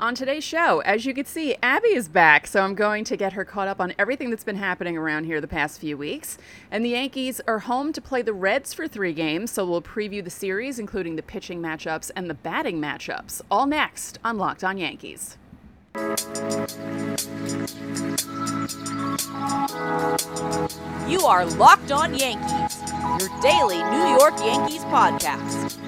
On today's show, as you can see, Abby is back, so I'm going to get her caught up on everything that's been happening around here the past few weeks. And the Yankees are home to play the Reds for three games, so we'll preview the series, including the pitching matchups and the batting matchups, all next on Locked On Yankees. You are Locked On Yankees, your daily New York Yankees podcast.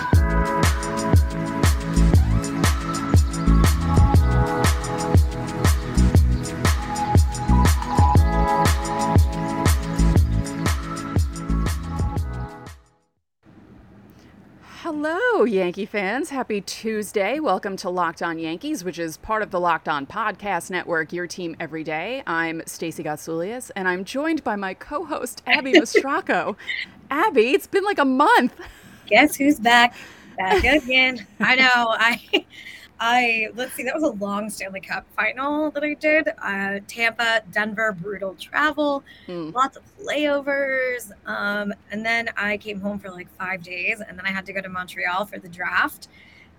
Hello, Yankee fans. Happy Tuesday. Welcome to Locked On Yankees, which is part of the Locked On Podcast Network, your team every day. I'm Stacey Gotsoulias, and I'm joined by my co host, Abby Mastracco. Abby, it's been like a month. Guess who's back? Back again. I know. I I let's see, that was a long Stanley Cup final that I did. Uh, Tampa, Denver, brutal travel, mm. lots of layovers. Um, and then I came home for like five days, and then I had to go to Montreal for the draft.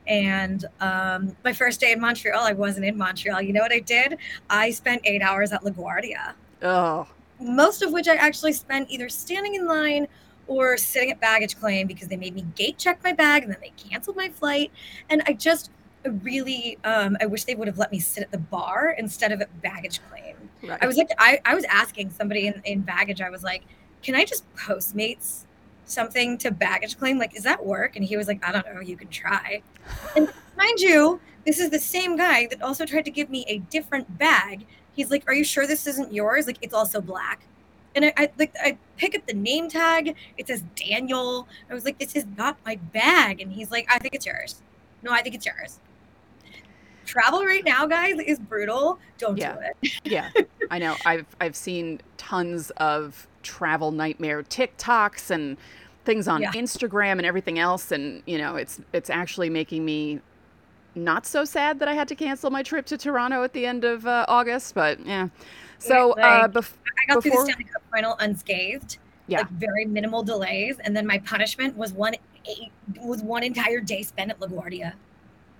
And um, my first day in Montreal, I wasn't in Montreal. You know what I did? I spent eight hours at LaGuardia. Oh. Most of which I actually spent either standing in line or sitting at baggage claim because they made me gate check my bag and then they canceled my flight. And I just really um, i wish they would have let me sit at the bar instead of at baggage claim right. i was like I, I was asking somebody in, in baggage i was like can i just postmates something to baggage claim like is that work and he was like i don't know you can try and mind you this is the same guy that also tried to give me a different bag he's like are you sure this isn't yours like it's also black and I, I like I pick up the name tag. It says Daniel. I was like, this is not my bag. And he's like, I think it's yours. No, I think it's yours travel right now, guys, is brutal. Don't yeah. do it. yeah, I know. I've I've seen tons of travel nightmare TikToks and things on yeah. Instagram and everything else, and you know, it's it's actually making me not so sad that I had to cancel my trip to Toronto at the end of uh, August, but yeah. So uh, bef- I got before... through the Stanley Cup final unscathed. Yeah. Like very minimal delays, and then my punishment was one eight, was one entire day spent at LaGuardia.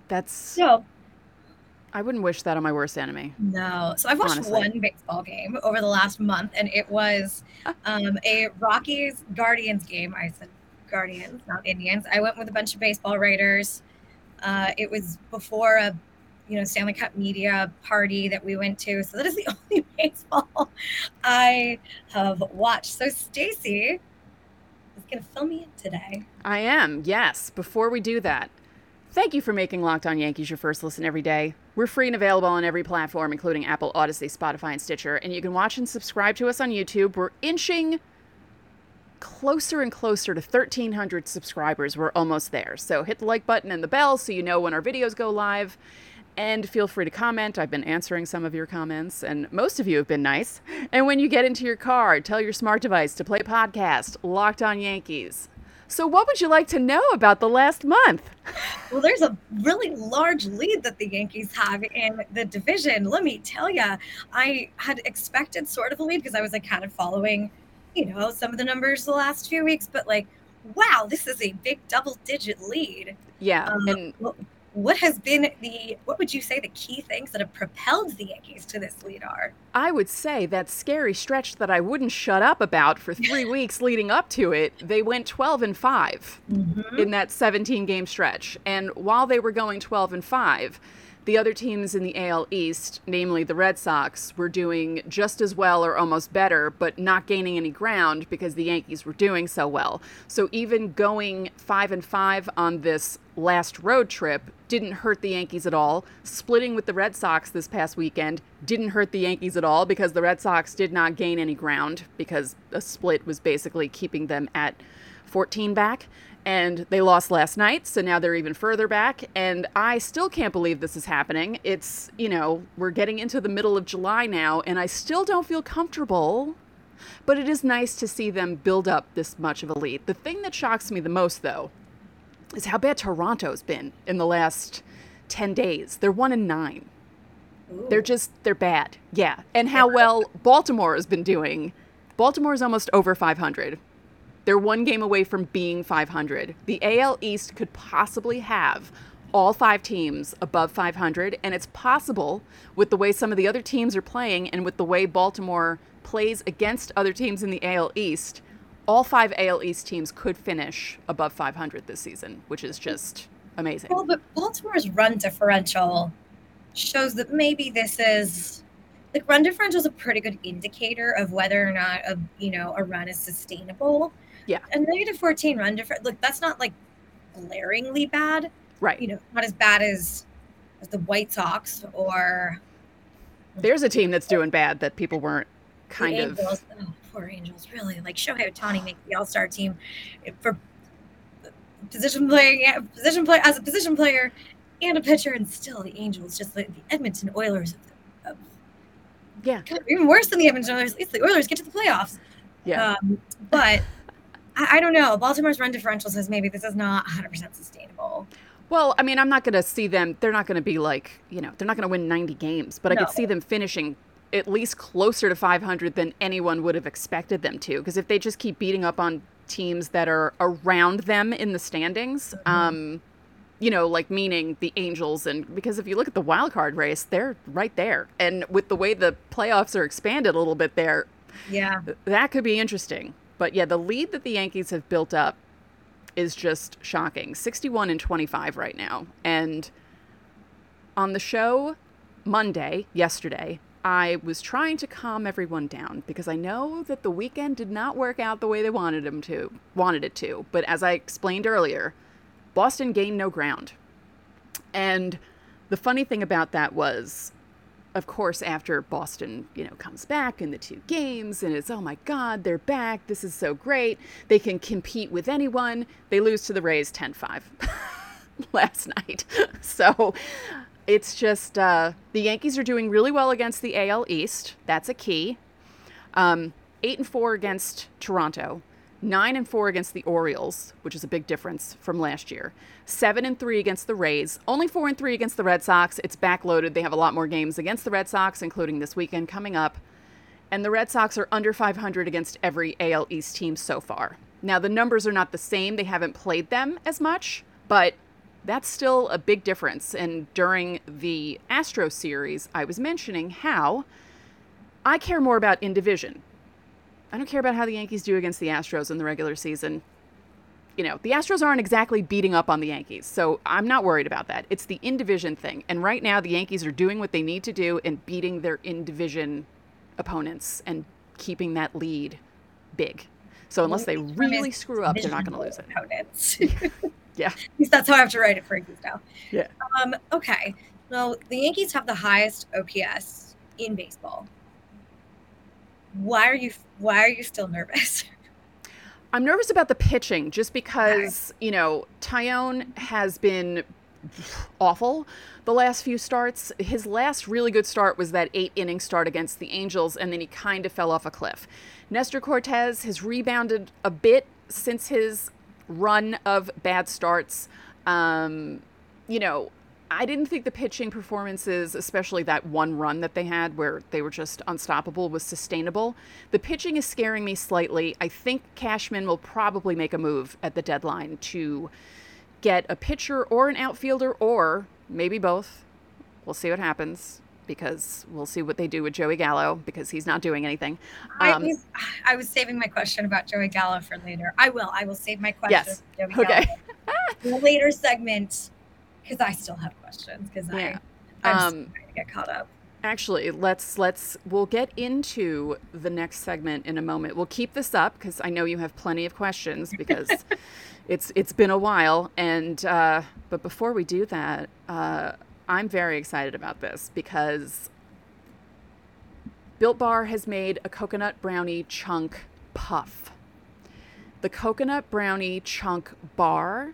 That's so I wouldn't wish that on my worst enemy. No. So I've watched honestly. one baseball game over the last month, and it was um, a Rockies Guardians game. I said Guardians, not Indians. I went with a bunch of baseball writers. Uh, it was before a you know Stanley Cup media party that we went to. So that is the only baseball I have watched. So Stacy is going to fill me in today. I am. Yes. Before we do that, Thank you for making Locked On Yankees your first listen every day. We're free and available on every platform, including Apple, Odyssey, Spotify, and Stitcher. And you can watch and subscribe to us on YouTube. We're inching closer and closer to 1,300 subscribers. We're almost there. So hit the like button and the bell so you know when our videos go live. And feel free to comment. I've been answering some of your comments, and most of you have been nice. And when you get into your car, tell your smart device to play podcast Locked On Yankees. So, what would you like to know about the last month? Well, there's a really large lead that the Yankees have in the division. Let me tell you, I had expected sort of a lead because I was like kind of following, you know, some of the numbers the last few weeks, but like, wow, this is a big double digit lead. Yeah. Um, and what has been the what would you say the key things that have propelled the Yankees to this lead are? I would say that scary stretch that I wouldn't shut up about for three weeks leading up to it. They went 12 and 5 mm-hmm. in that 17 game stretch, and while they were going 12 and 5 the other teams in the AL East, namely the Red Sox, were doing just as well or almost better, but not gaining any ground because the Yankees were doing so well. So even going 5 and 5 on this last road trip didn't hurt the Yankees at all. Splitting with the Red Sox this past weekend didn't hurt the Yankees at all because the Red Sox did not gain any ground because a split was basically keeping them at 14 back. And they lost last night so now they're even further back. And i still can't believe this is happening. It's you know we're getting into the middle of july now and i still don't feel comfortable. But it is nice to see them build up this much of a lead. The thing that shocks me the most though is how bad toronto's been in the last 10 days. They're 1 in 9 Ooh. they're just they're bad. Yeah. And how well baltimore has been doing. Baltimore is almost over 500 They're one game away from being 500. The AL East could possibly have all five teams above 500, and it's possible with the way some of the other teams are playing and with the way Baltimore plays against other teams in the AL East, all five AL East teams could finish above 500 this season, which is just amazing. Well, but Baltimore's run differential shows that maybe this is like run differential is a pretty good indicator of whether or not a you know a run is sustainable. Yeah. A negative 14 run different look that's not like glaringly bad. Right. You know, not as bad as as the White Sox or there's a team that's doing bad that people weren't kind of Angels. Poor Angels, really. Like Shohei Ohtani makes the All Star team for position playing, position play as a position player and a pitcher, and still the Angels, just like the Edmonton Oilers, of, of, yeah, even worse than the Edmonton Oilers. At least the Oilers get to the playoffs. yeah. Um, but I, I don't know. Baltimore's run differential says maybe this is not 100 percent sustainable. Well, I mean, I'm not going to see them. They're not going to be like, you know, they're not going to win 90 games, but I could see them finishing at least closer to 500 than anyone would have expected them to. Because if they just keep beating up on teams that are around them in the standings, um, you know, like meaning the Angels, and because if you look at the wild card race, they're right there. And with the way the playoffs are expanded a little bit there, Yeah. that could be interesting. But yeah, the lead that the Yankees have built up is just shocking. 61 and 25 right now. And on the show Monday, yesterday, I was trying to calm everyone down because I know that the weekend did not work out the way they wanted them to, wanted it to. But as I explained earlier, Boston gained no ground. And the funny thing about that was of course, after Boston, you know, comes back in the two games and it's, oh my God, they're back. This is so great. They can compete with anyone. They lose to the Rays 10 5 last night. So it's just uh, the Yankees are doing really well against the AL East. That's a key. Um, 8 and 4 against Toronto. 9 and 4 against the Orioles, which is a big difference from last year. 7 and 3 against the Rays. Only 4 and 3 against the Red Sox. It's backloaded. They have a lot more games against the Red Sox, including this weekend coming up. And the Red Sox are under 500 against every AL East team so far. Now, the numbers are not the same. They haven't played them as much, but that's still a big difference. And during the Astro series, I was mentioning how I care more about in division. I don't care about how the Yankees do against the Astros in the regular season. You know, the Astros aren't exactly beating up on the Yankees, so I'm not worried about that. It's the in division thing. And right now, the Yankees are doing what they need to do and beating their in division opponents and keeping that lead big. So unless they really screw up, they're not going to lose it. Yeah. At least that's how I have to write it for Yankees now. Yeah. Um, okay. Well, the Yankees have the highest OPS in baseball. Why are you why are you still nervous? I'm nervous about the pitching just because, you know, Taillon has been awful the last few starts. His last really good start was that eight inning start against the Angels, and then he kind of fell off a cliff. Nestor Cortes has rebounded a bit since his run of bad starts. Um, you know, I didn't think the pitching performances, especially that one run that they had where they were just unstoppable, was sustainable. The pitching is scaring me slightly. I think Cashman will probably make a move at the deadline to get a pitcher or an outfielder or maybe both. We'll see what happens because we'll see what they do with Joey Gallo because he's not doing anything. I, Um, was, I was saving my question about Joey Gallo for later. I will. I will save my question. Yes. Joey Okay. Later segment because I still have questions because Yeah. I I'm Um, trying to get caught up. Actually, let's let's we'll get into the next segment in a moment. We'll keep this up because I know you have plenty of questions because it's it's been a while. And uh, but before we do that, uh, I'm very excited about this because Built Bar has made a coconut brownie chunk puff. The coconut brownie chunk bar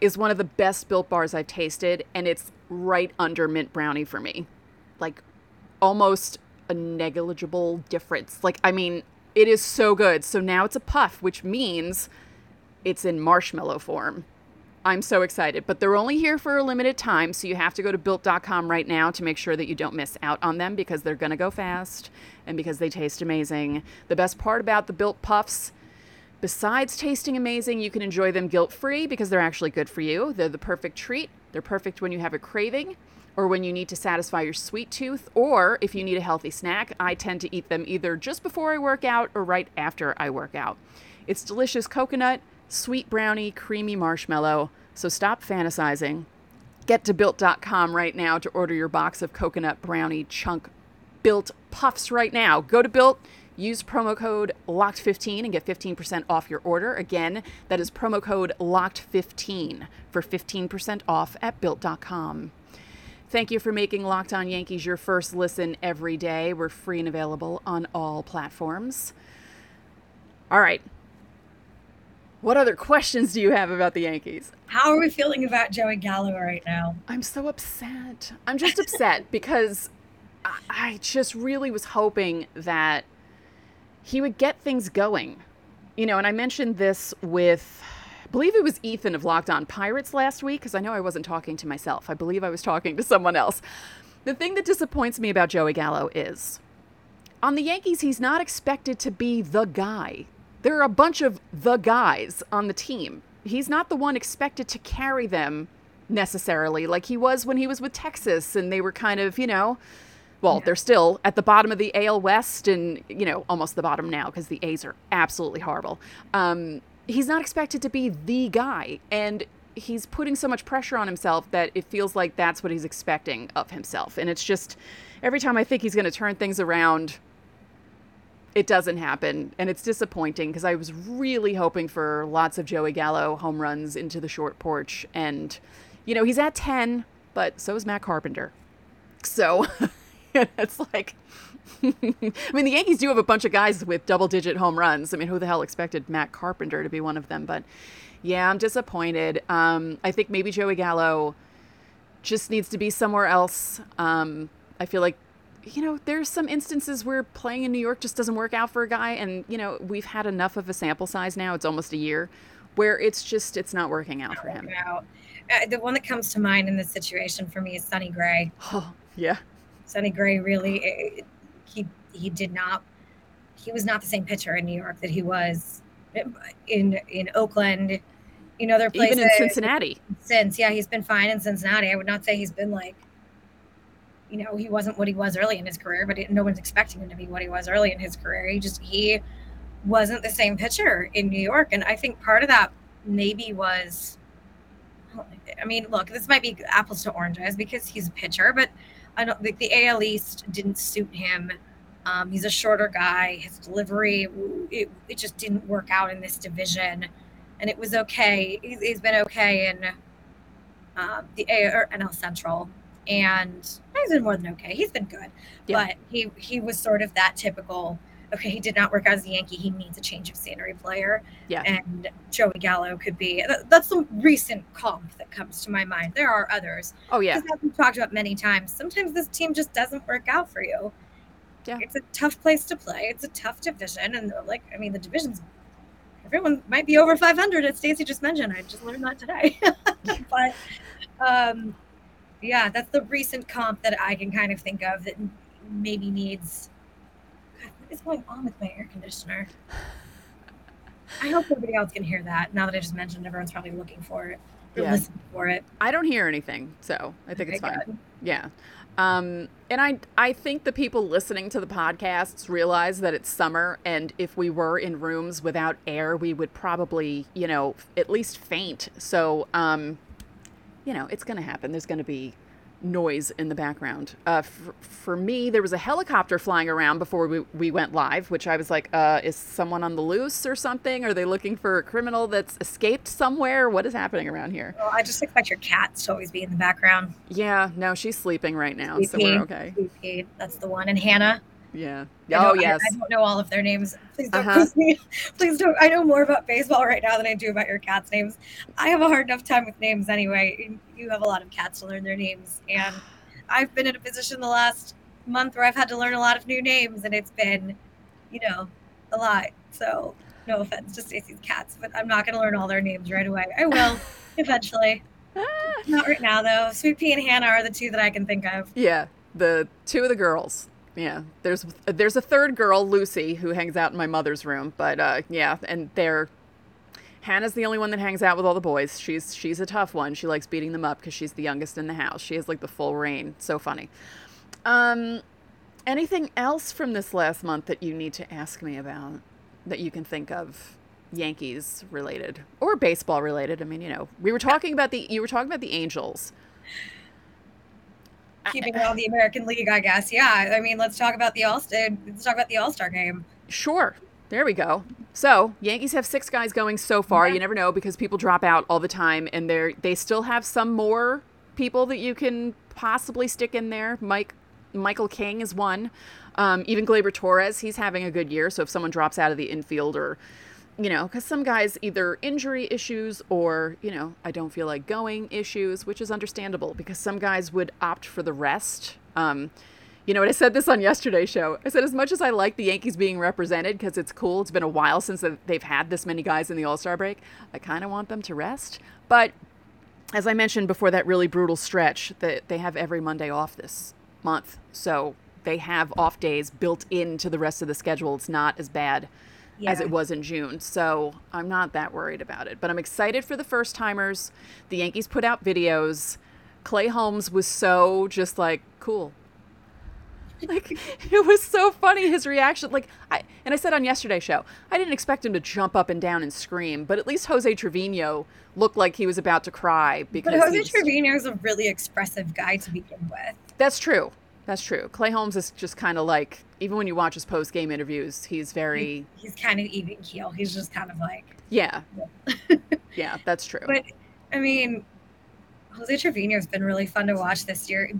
is one of the best built bars I've tasted, and it's right under mint brownie for me. Like almost a negligible difference. Like, I mean, it is so good. So now it's a puff, which means it's in marshmallow form. I'm so excited, but they're only here for a limited time, so you have to go to built.com right now to make sure that you don't miss out on them because they're going to go fast and because they taste amazing. The best part about the built puffs, Besides tasting amazing, you can enjoy them guilt free because they're actually good for you. They're the perfect treat. They're perfect when you have a craving or when you need to satisfy your sweet tooth, or if you need a healthy snack. I tend to eat them either just before I work out or right after I work out. It's delicious coconut, sweet brownie, creamy marshmallow. So stop fantasizing. Get to built.com right now to order your box of coconut brownie chunk built puffs right now. Go to built Use promo code LOCKED15 and get 15% off your order. Again, that is promo code LOCKED15 for 15% off at built.com. Thank you for making Locked On Yankees your first listen every day. We're free and available on all platforms. All right. What other questions do you have about the Yankees? How are we feeling about Joey Gallo right now? I'm so upset. I'm just upset because I just really was hoping that he would get things going. You know, and I mentioned this with, I believe it was Ethan of Locked On Pirates last week, because I know I wasn't talking to myself. I believe I was talking to someone else. The thing that disappoints me about Joey Gallo is on the Yankees, he's not expected to be the guy. There are a bunch of the guys on the team. He's not the one expected to carry them necessarily, like he was when he was with Texas, and they were kind of, you know, well, yeah. they're still at the bottom of the AL West and, you know, almost the bottom now because the A's are absolutely horrible. Um, he's not expected to be the guy. And he's putting so much pressure on himself that it feels like that's what he's expecting of himself. And it's just every time I think he's going to turn things around, it doesn't happen. And it's disappointing because I was really hoping for lots of Joey Gallo home runs into the short porch. And, you know, he's at 10, but so is Matt Carpenter. So. it's like, I mean, the Yankees do have a bunch of guys with double digit home runs. I mean, who the hell expected Matt Carpenter to be one of them? But yeah, I'm disappointed. Um, I think maybe Joey Gallo just needs to be somewhere else. Um, I feel like, you know, there's some instances where playing in New York just doesn't work out for a guy. And, you know, we've had enough of a sample size now, it's almost a year, where it's just, it's not working out for him. Uh, the one that comes to mind in this situation for me is Sonny Gray. Oh, yeah. Sonny Gray really eh, he he did not he was not the same pitcher in New York that he was in in Oakland, in other places. Even in Cincinnati. Since yeah, he's been fine in Cincinnati. I would not say he's been like, you know, he wasn't what he was early in his career, but no one's expecting him to be what he was early in his career. He just he wasn't the same pitcher in New York, and I think part of that maybe was. I mean, look, this might be apples to oranges because he's a pitcher, but I don't think the AL East didn't suit him. Um, he's a shorter guy. His delivery, it, it just didn't work out in this division. And it was okay. he's, he's been okay in um, the A or NL Central. And he's been more than okay. He's been good. Yeah. But he, he was sort of that typical okay, he did not work out as a Yankee. He needs a change of scenery player. Yeah. And Joey Gallo could be that's some recent comp that comes to my mind. There are others. Oh yeah. As we've talked about many times, sometimes this team just doesn't work out for you. Yeah. It's a tough place to play. It's a tough division. And like, I mean, the division's everyone might be over 500 as Stacy just mentioned. I just learned that today. but um, yeah, that's the recent comp that I can kind of think of that maybe needs God, what is going on with my air conditioner? I hope nobody else can hear that. Now that I just mentioned, everyone's probably looking for it or yeah. listening for it. I don't hear anything, so I think okay, it's fine. Good. Yeah. Um, and I I think the people listening to the podcasts realize that it's summer, and if we were in rooms without air, we would probably, you know, at least faint. So, um, you know, it's going to happen. There's going to be noise in the background. Uh, for, for me, there was a helicopter flying around before we, we went live, which I was like, uh, is someone on the loose or something? Are they looking for a criminal that's escaped somewhere? What is happening around here? Well, I just expect your cats to always be in the background. Yeah, no, she's sleeping right now, so we're okay. That's the one. And Hannah. Yeah. Oh yes. I, I, don't know all of their names. Please don't uh-huh. me. Please don't. I know more about baseball right now than I do about your cats' names. I have a hard enough time with names anyway. You have a lot of cats to learn their names, and I've been in a position the last month where I've had to learn a lot of new names, and it's been, you know, a lot. So no offense to Stacy's cats, but I'm not going to learn all their names right away. I will eventually. Not right now though. Sweet Pea and Hannah are the two that I can think of. Yeah, the two of the girls Yeah, there's there's a third girl, Lucy, who hangs out in my mother's room. But uh, yeah, and they're Hannah's the only one that hangs out with all the boys. She's she's a tough one. She likes beating them up because she's the youngest in the house. She has like the full reign. So funny. Um, anything else from this last month that you need to ask me about that you can think of? Yankees related or baseball related. I mean, you know, we were talking about the you were talking about the Angels. Keeping on the American League, I guess. Yeah. I mean, let's talk about the All Star. Let's talk about the All Star game. Sure. There we go. So Yankees have six guys going so far. Yeah. You never know because people drop out all the time, and they they still have some more people that you can possibly stick in there. Mike Michael King is one. Um, even Gleyber Torres, he's having a good year. So if someone drops out of the infield or you know, because some guys either injury issues or, you know, I don't feel like going issues, which is understandable because some guys would opt for the rest. Um, you know, and I said this on yesterday's show. I said, as much as I like the Yankees being represented because it's cool, it's been a while since they've had this many guys in the All Star break, I kind of want them to rest. But as I mentioned before that really brutal stretch, that they have every Monday off this month. So they have off days built into the rest of the schedule. It's not as bad yeah. as it was in June. So I'm not that worried about it. But I'm excited for the first timers. The Yankees put out videos. Clay Holmes was so just like, cool. Like it was so funny his reaction. Like I and I said on yesterday's show, I didn't expect him to jump up and down and scream, but at least Jose Trevino looked like he was about to cry because But Jose Trevino is a really expressive guy to begin with. That's true. That's true. Clay Holmes is just kind of like, even when you watch his post game interviews, he's very. He, he's kind of even keel. He's just kind of like. Yeah. Yeah, that's true. But, I mean, Jose Trevino has been really fun to watch this year,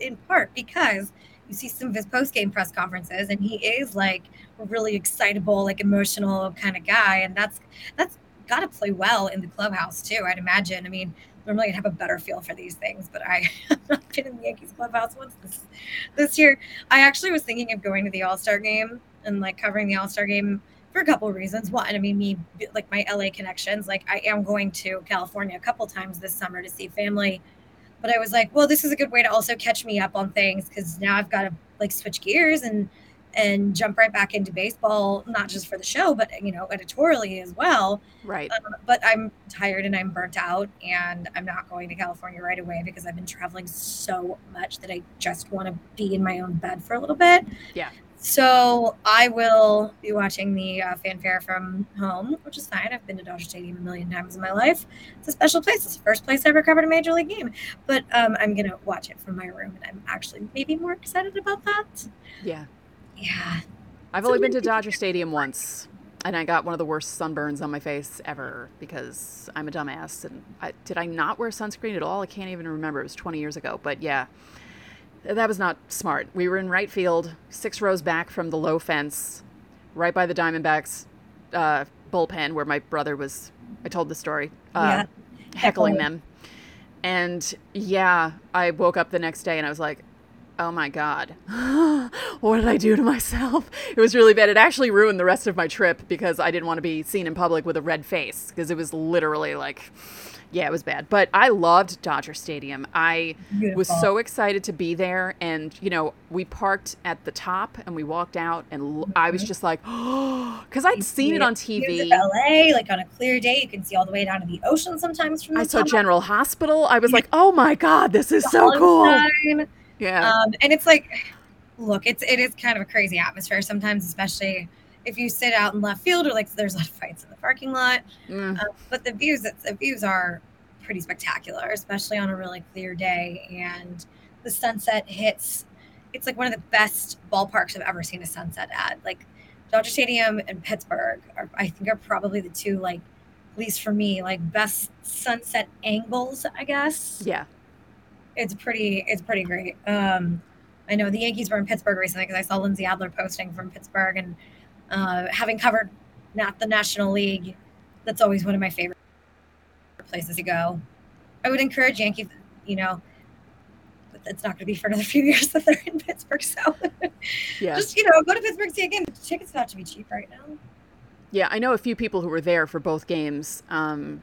in part because you see some of his post game press conferences, and he is like a really excitable, like emotional kind of guy, and that's that's got to play well in the clubhouse too. I'd imagine. I mean, normally I'd have a better feel for these things, but I have not been in the Yankees clubhouse once this this year. I actually was thinking of going to the All Star game and like covering the All Star game for a couple of reasons. One, I mean, me like my LA connections. Like I am going to California a couple times this summer to see family, but I was like, well, this is a good way to also catch me up on things because now I've got to like switch gears and and jump right back into baseball, not just for the show, but you know, editorially as well. Right. Um, but I'm tired and I'm burnt out, and I'm not going to California right away because I've been traveling so much that I just want to be in my own bed for a little bit. Yeah. So I will be watching the uh, fanfare from home, which is fine. I've been to Dodger Stadium a million times in my life. It's a special place. It's the first place I ever covered a major league game. But um, I'm gonna watch it from my room, and I'm actually maybe more excited about that. Yeah. Yeah. I've only been to Dodger Stadium once, and I got one of the worst sunburns on my face ever because I'm a dumbass. And I, did I not wear sunscreen at all? I can't even remember. It was 20 years ago. But yeah, that was not smart. We were in right field, six rows back from the low fence, right by the Diamondbacks uh, bullpen where my brother was. I told the story, uh, yeah. heckling them. And yeah, I woke up the next day and I was like, oh my god what did i do to myself it was really bad it actually ruined the rest of my trip because i didn't want to be seen in public with a red face because it was literally like yeah, it was bad. But I loved Dodger Stadium. I Beautiful. was so excited to be there. And, you know, we parked at the top and we walked out, and mm-hmm. I was mm-hmm. just like, oh, because I'd seen it on TV. LA, like on a clear day, you can see all the way down to the ocean sometimes from the I saw General Hospital. I was like, oh my God, this is the so cool. Yeah. Um, and it's like, look, it's it is kind of a crazy atmosphere sometimes, especially if you sit out in left field or like there's a lot of fights in the parking lot. Mm. Uh, but the views, the views are pretty spectacular, especially on a really clear day. And the sunset hits. It's like one of the best ballparks I've ever seen a sunset at. Like Dodger Stadium and Pittsburgh are, I think, are probably the two like, at least for me, like best sunset angles. I guess. Yeah it's pretty it's pretty great. Um, I know the Yankees were in Pittsburgh recently because I saw Lindsay Adler posting from Pittsburgh, and uh, having covered not the National League, that's always one of my favorite places to go. I would encourage Yankees, you know, but it's not going to be for another few years that they're in Pittsburgh. So, yeah, just you know, go to Pittsburgh see a game. Tickets about to be cheap right now. Yeah, I know a few people who were there for both games. Um,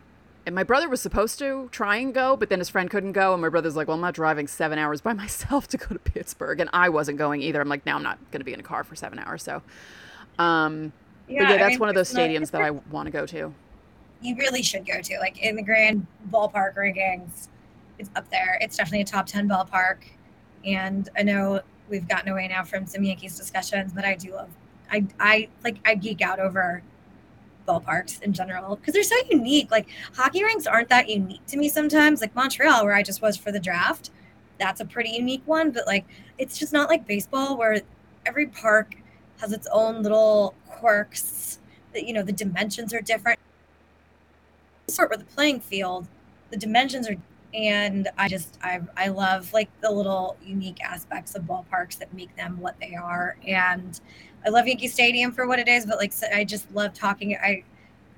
and my brother was supposed to try and go, but then his friend couldn't go. And my brother's like, well, I'm not driving seven hours by myself to go to Pittsburgh. And I wasn't going either. I'm like, no, I'm not going to be in a car for seven hours. So, um, yeah, but yeah, that's I mean, one of those stadiums that I want to go to. You really should go to, like in the grand ballpark rankings. It's up there. It's definitely a top 10 ballpark. And I know we've gotten away now from some Yankees discussions, but I do love, I, I like, I geek out over ballparks in general because they're so unique. Like hockey rinks aren't that unique to me sometimes. Like Montreal, where I just was for the draft, that's a pretty unique one. But like it's just not like baseball where every park has its own little quirks. That you know the dimensions are different. Sort with the playing field, the dimensions are and I just I I love like the little unique aspects of ballparks that make them what they are and I love Yankee Stadium for what it is, but like I just love talking. I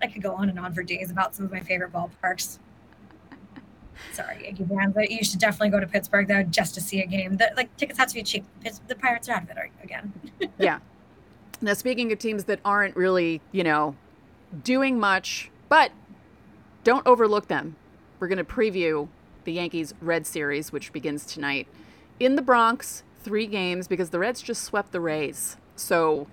I could go on and on for days about some of my favorite ballparks. Sorry, Yankee fans, but you should definitely go to Pittsburgh though just to see a game. The, like tickets have to be cheap. The Pirates are out of it again. yeah. Now speaking of teams that aren't really, you know, doing much, but don't overlook them. We're going to preview the Yankees Red Series, which begins tonight in the Bronx. Three games because the Reds just swept the Rays. So,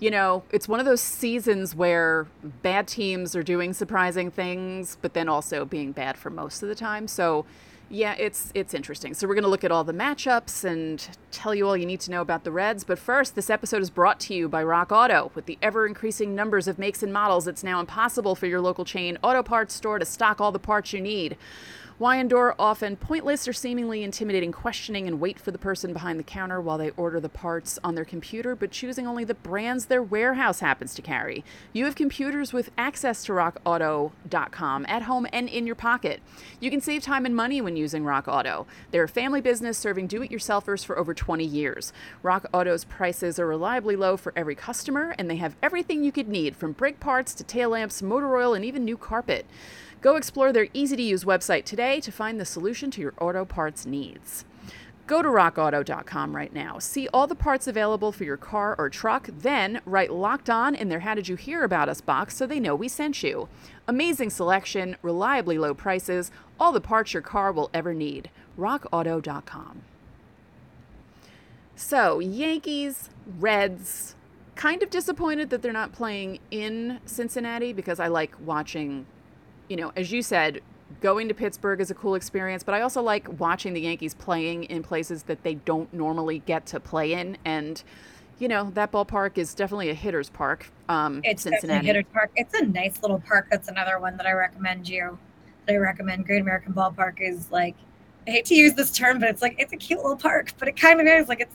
you know, it's one of those seasons where bad teams are doing surprising things, but then also being bad for most of the time. So, yeah, it's it's interesting. So we're going to look at all the matchups and tell you all you need to know about the Reds. But first, this episode is brought to you by Rock Auto. With the ever increasing numbers of makes and models, it's now impossible for your local chain auto parts store to stock all the parts you need. Why endure often pointless or seemingly intimidating questioning and wait for the person behind the counter while they order the parts on their computer, but choosing only the brands their warehouse happens to carry? You have computers with access to rockauto.com at home and in your pocket. You can save time and money when using Rock Auto. They're a family business serving do it yourselfers for over 20 years. Rock Auto's prices are reliably low for every customer, and they have everything you could need from brake parts to tail lamps, motor oil, and even new carpet. Go explore their easy to use website today to find the solution to your auto parts needs. Go to rockauto.com right now. See all the parts available for your car or truck, then write locked on in their How Did You Hear About Us box so they know we sent you. Amazing selection, reliably low prices, all the parts your car will ever need. rockauto.com. So, Yankees, Reds, kind of disappointed that they're not playing in Cincinnati because I like watching you know, as you said, going to Pittsburgh is a cool experience, but I also like watching the Yankees playing in places that they don't normally get to play in. And, you know, that ballpark is definitely a hitter's park. Um, it's Cincinnati. hitter's park. It's a nice little park. That's another one that I recommend you. That I recommend. Great American Ballpark is like, I hate to use this term, but it's like it's a cute little park, but it kind of is like it's,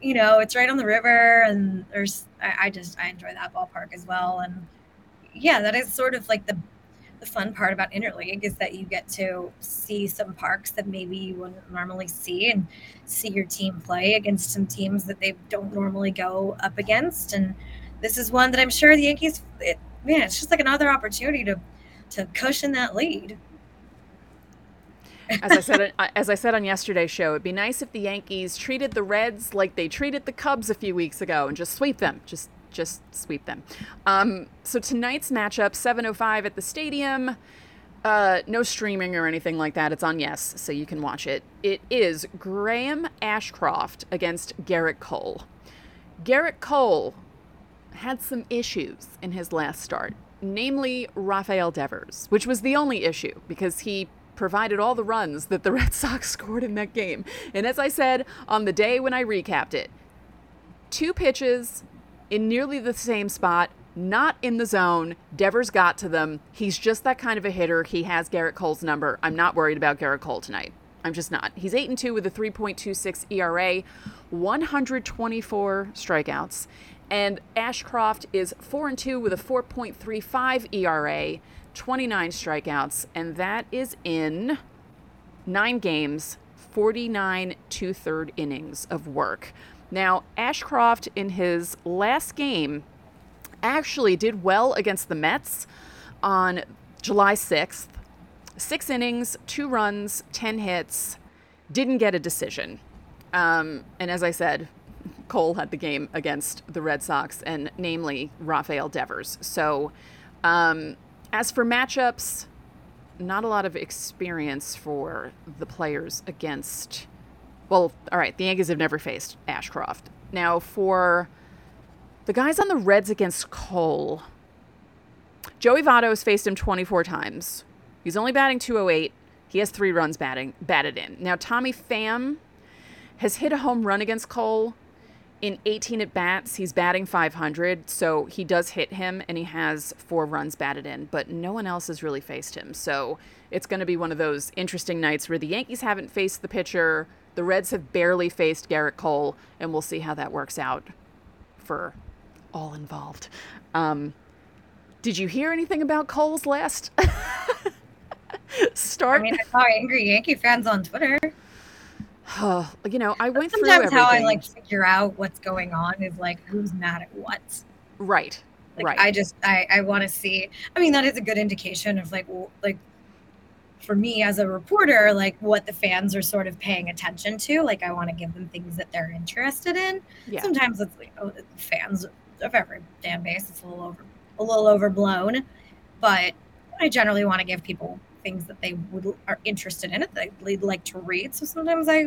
you know, it's right on the river, and there's I, I just I enjoy that ballpark as well, and yeah, that is sort of like the the fun part about interleague is that you get to see some parks that maybe you wouldn't normally see and see your team play against some teams that they don't normally go up against. And this is one that i'm sure the yankees it, man it's just like another opportunity to to cushion that lead. As I said, as I said on yesterday's show, it'd be nice if the Yankees treated the Reds like they treated the Cubs a few weeks ago and just sweep them, just just sweep them. Um, so tonight's matchup, 7:05 at the stadium. Uh, no streaming or anything like that. It's on Yes, so you can watch it. It is Graham Ashcraft against Gerrit Cole. Gerrit Cole had some issues in his last start, namely Rafael Devers, which was the only issue because he provided all the runs that the Red Sox scored in that game. And as I said on the day when I recapped it, two pitches, in nearly the same spot, not in the zone. Devers got to them. He's just that kind of a hitter. He has Gerrit Cole's number. I'm not worried about Gerrit Cole tonight. I'm just not. He's 8 and 2 with a 3.26 ERA, 124 strikeouts, and Ashcraft is 4 and 2 with a 4.35 ERA, 29 strikeouts, and that is in 9 games, 49 two-third innings of work. Now, Ashcraft in his last game actually did well against the Mets on July 6th. Six innings, two runs, 10 hits, didn't get a decision. Um, and as I said, Cole had the game against the Red Sox, and namely Rafael Devers. So, um, as for matchups, not a lot of experience for the players against. Well, all right, the Yankees have never faced Ashcraft. Now, for the guys on the Reds against Cole, Joey Votto has faced him 24 times. He's only batting 208. He has three runs batting batted in. Now, Tommy Pham has hit a home run against Cole in 18 at bats. He's batting 500, so he does hit him, and he has four runs batted in, but no one else has really faced him. So it's going to be one of those interesting nights where the Yankees haven't faced the pitcher, the Reds have barely faced Gerrit Cole, and we'll see how that works out for all involved. Um, did you hear anything about Cole's last start? I mean, I saw angry Yankee fans on Twitter. You know, I went Sometimes through everything. how I like figure out what's going on is like who's mad at what. right, Like right. I just I I want to see. I mean, that is a good indication of like w- like for me as a reporter, like what the fans are sort of paying attention to. Like I want to give them things that they're interested in. yeah, Sometimes it's like oh, fans of every fan base. It's a little over a little overblown, but I generally want to give people things that they would are interested in it that they'd like to read. So sometimes I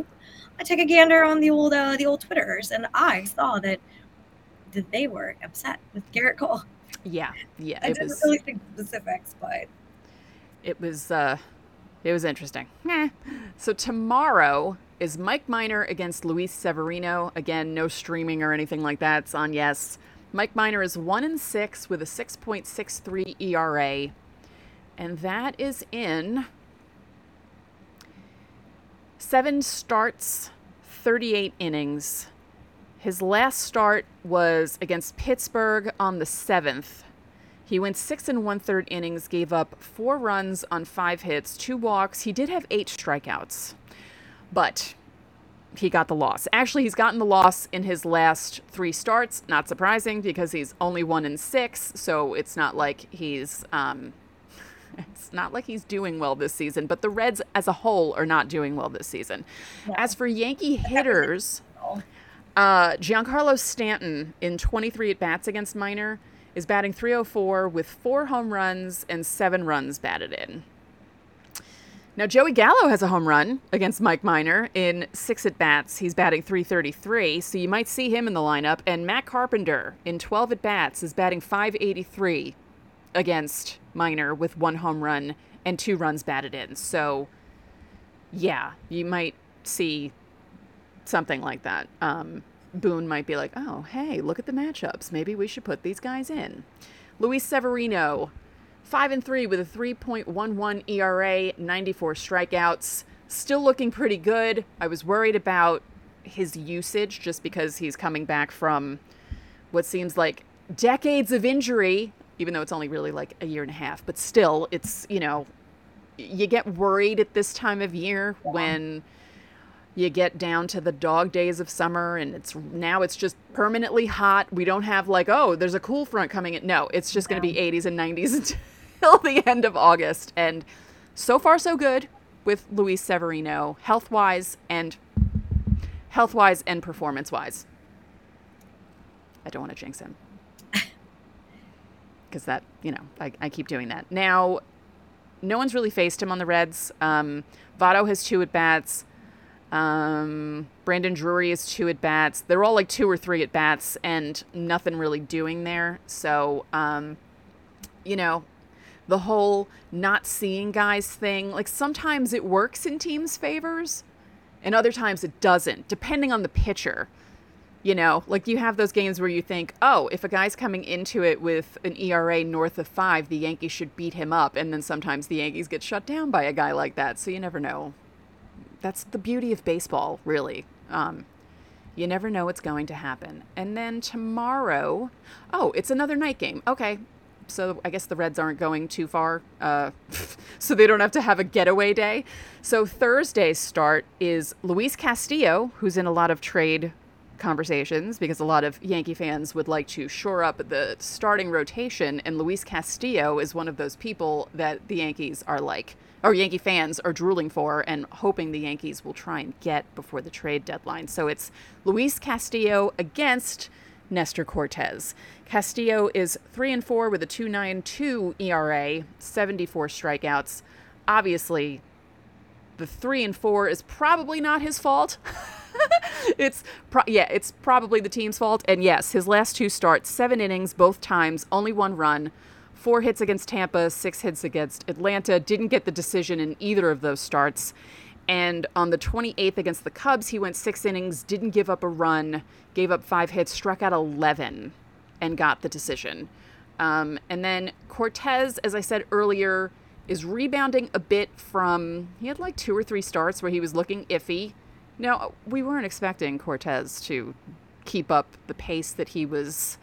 I take a gander on the old uh, the old twitters, and I saw that that they were upset with Gerrit Cole. yeah, yeah. I It didn't was, really think specifics, but it was, uh, it was interesting. Meh. So tomorrow is Mike Minor against Luis Severino. Again, no streaming or anything like that. It's on yes. Mike Minor is one and six with a 6.63 ERA, and that is in seven starts, 38 innings. His last start was against Pittsburgh on the 7th. He went six and one third innings, gave up four runs on five hits, two walks. He did have eight strikeouts, but he got the loss. Actually, he's gotten the loss in his last three starts. Not surprising because he's only one in six, so it's not like he's um, it's not like he's doing well this season. But the Reds as a whole are not doing well this season. As for Yankee hitters, uh, Giancarlo Stanton in 23 at bats against Minor is batting 304 with four home runs and seven runs batted in. Now, Joey Gallo has a home run against Mike Minor in six at bats. He's batting 333, so you might see him in the lineup. And Matt Carpenter in 12 at bats is batting 583 against Minor with one home run and two runs batted in. So, yeah, you might see something like that. Um, Boone might be like, oh, hey, look at the matchups. Maybe we should put these guys in. Luis Severino, 5 and 3 with a 3.11 ERA, 94 strikeouts. Still looking pretty good. I was worried about his usage just because he's coming back from what seems like decades of injury, even though it's only really like a year and a half. But still, it's, you know, you get worried at this time of year when you get down to the dog days of summer and it's now it's just permanently hot. We don't have like, oh, there's a cool front coming in. No, it's just going to be 80s and 90s until the end of August. And so far so good with Luis Severino, health-wise and health-wise and performance-wise. I don't want to jinx him. Because that, you know, I, I keep doing that. Now, no one's really faced him on the Reds. Um, Votto has two at bats. Um, Brandon Drury is two at bats. They're all like two or three at bats and nothing really doing there. So, um, you know, the whole not seeing guys thing, like sometimes it works in teams' favors and other times it doesn't, depending on the pitcher. You know, like you have those games where you think, oh, if a guy's coming into it with an ERA north of five, the Yankees should beat him up. And then sometimes the Yankees get shut down by a guy like that. So you never know. That's the beauty of baseball, really. Um, you never know what's going to happen. And then tomorrow, oh, it's another night game. Okay. So I guess the Reds aren't going too far. Uh, so they don't have to have a getaway day. So Thursday's start is Luis Castillo, who's in a lot of trade conversations because a lot of Yankee fans would like to shore up the starting rotation, and Luis Castillo is one of those people that the Yankees are like, or Yankee fans are drooling for and hoping the Yankees will try and get before the trade deadline. So it's Luis Castillo against Nestor Cortes. Castillo is 3 and 4 with a 2.92 ERA, 74 strikeouts. obviously, the three and four is probably not his fault. it's pro- yeah, it's probably the team's fault. And yes, his last two starts, seven innings, both times, only one run, four hits against Tampa, six hits against Atlanta. Didn't get the decision in either of those starts. And on the 28th against the Cubs, he went six innings, didn't give up a run, gave up five hits, struck out 11, and got the decision. Um, and then Cortes, as I said earlier, is rebounding a bit from he had like two or three starts where he was looking iffy. Now we weren't expecting Cortes to keep up the pace that he was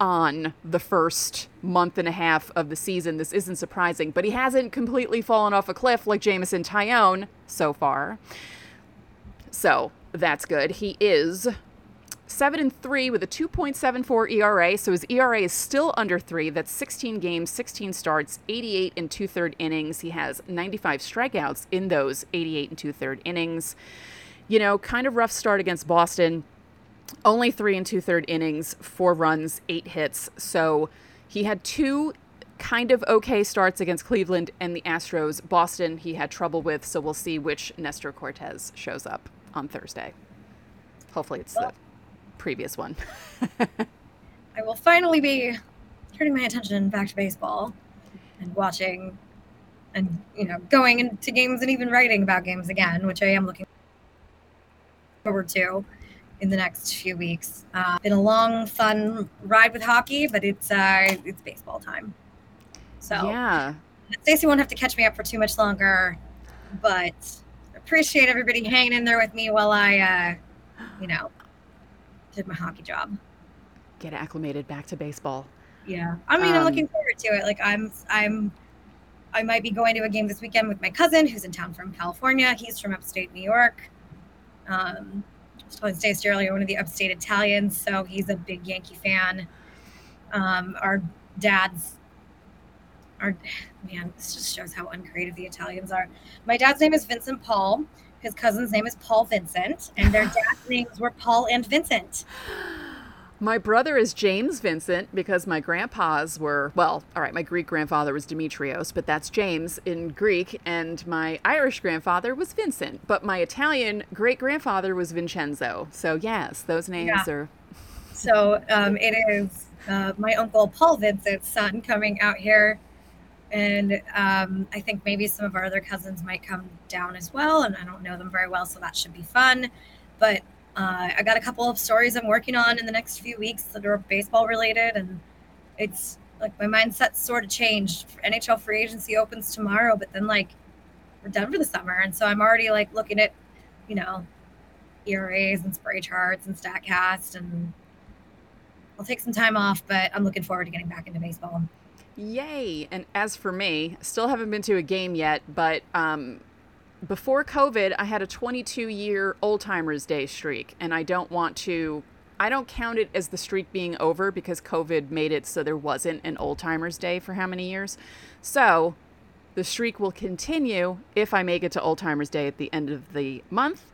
on the first month and a half of the season. This isn't surprising, but he hasn't completely fallen off a cliff like Jameson Taillon so far. So that's good. He is seven and three with a 2.74 ERA. So his ERA is still under three. That's 16 games, 16 starts, 88 and two third innings. He has 95 strikeouts in those 88 and two third innings. You know, kind of rough start against Boston only three and two third innings, four runs, eight hits. So he had two kind of okay starts against Cleveland and the Astros. Boston, he had trouble with. So we'll see which Nestor Cortes shows up on Thursday. Hopefully, it's the previous one. I will finally be turning my attention back to baseball and watching and you know going into games and even writing about games again, which I am looking forward to in the next few weeks. Uh, been a long, fun ride with hockey, but it's uh, it's baseball time. So yeah, Stacey won't have to catch me up for too much longer, but appreciate everybody hanging in there with me while I, uh, you know, did my hockey job. Get acclimated back to baseball. Yeah, I mean, um, I'm looking forward to it. Like I'm, I'm. I might be going to a game this weekend with my cousin who's in town from California. He's from upstate New York. Um, telling Stacey earlier, one of the upstate Italians, so he's a big Yankee fan. Um, our dad's, our man, this just shows how uncreative the Italians are. My dad's name is Vincent Paul. His cousin's name is Paul Vincent, and their dad's names were Paul and Vincent. My brother is James Vincent because my grandpas were, well, all right, my Greek grandfather was Demetrios, but that's James in Greek, and my Irish grandfather was Vincent, but my Italian great grandfather was Vincenzo. So, yes, those names yeah. are. so, um, it is uh, my uncle Paul Vincent's son coming out here. And um, I think maybe some of our other cousins might come down as well. And I don't know them very well, so that should be fun. But uh, I got a couple of stories I'm working on in the next few weeks that are baseball related, and it's like my mindset's sort of changed. NHL free agency opens tomorrow, but then like we're done for the summer, and so I'm already like looking at, you know, ERAs and spray charts and Statcast, and I'll take some time off, but I'm looking forward to getting back into baseball. Yay! And as for me, still haven't been to a game yet, but um, before COVID, I had a 22 year old timers day streak, and I don't want to. I don't count it as the streak being over because COVID made it so there wasn't an old timers day for how many years. So the streak will continue if I make it to old timers day at the end of the month.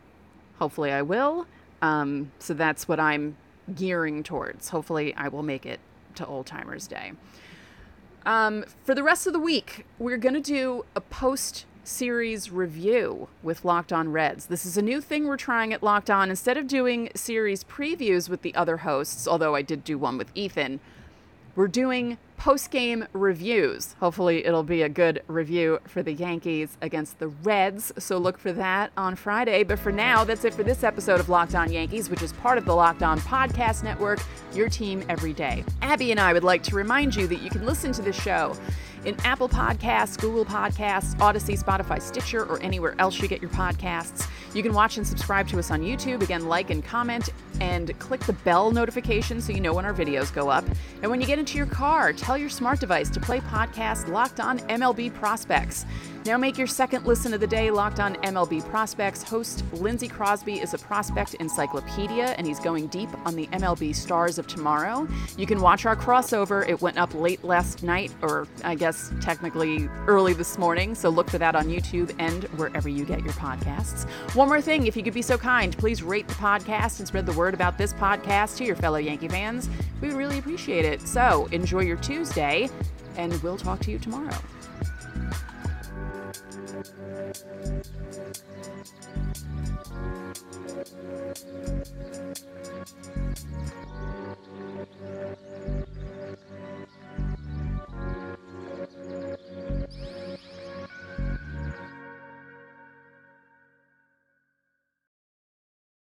Hopefully, I will. Um, so that's what I'm gearing towards. Hopefully, I will make it to old timers day. Um, for the rest of the week, we're going to do a post series review with Locked On Reds. This is a new thing we're trying at Locked On. Instead of doing series previews with the other hosts, although I did do one with Ethan, we're doing post game reviews. Hopefully, it'll be a good review for the Yankees against the Reds. So look for that on Friday. But for now, that's it for this episode of Locked On Yankees, which is part of the Locked On Podcast Network, your team every day. Abby and I would like to remind you that you can listen to the show in Apple Podcasts, Google Podcasts, Audacy, Spotify, Stitcher, or anywhere else you get your podcasts. You can watch and subscribe to us on YouTube. Again, like and comment and click the bell notification so you know when our videos go up. And when you get into your car, tell your smart device to play podcast Locked On MLB Prospects. Now make your second listen of the day locked on MLB prospects. Host Lindsey Crosby is a prospect encyclopedia, and he's going deep on the MLB stars of tomorrow. You can watch our crossover. It went up late last night, or I guess technically early this morning, so look for that on YouTube and wherever you get your podcasts. One more thing, if you could be so kind, please rate the podcast and spread the word about this podcast to your fellow Yankee fans. We would really appreciate it. So enjoy your Tuesday, and we'll talk to you tomorrow. Thank you.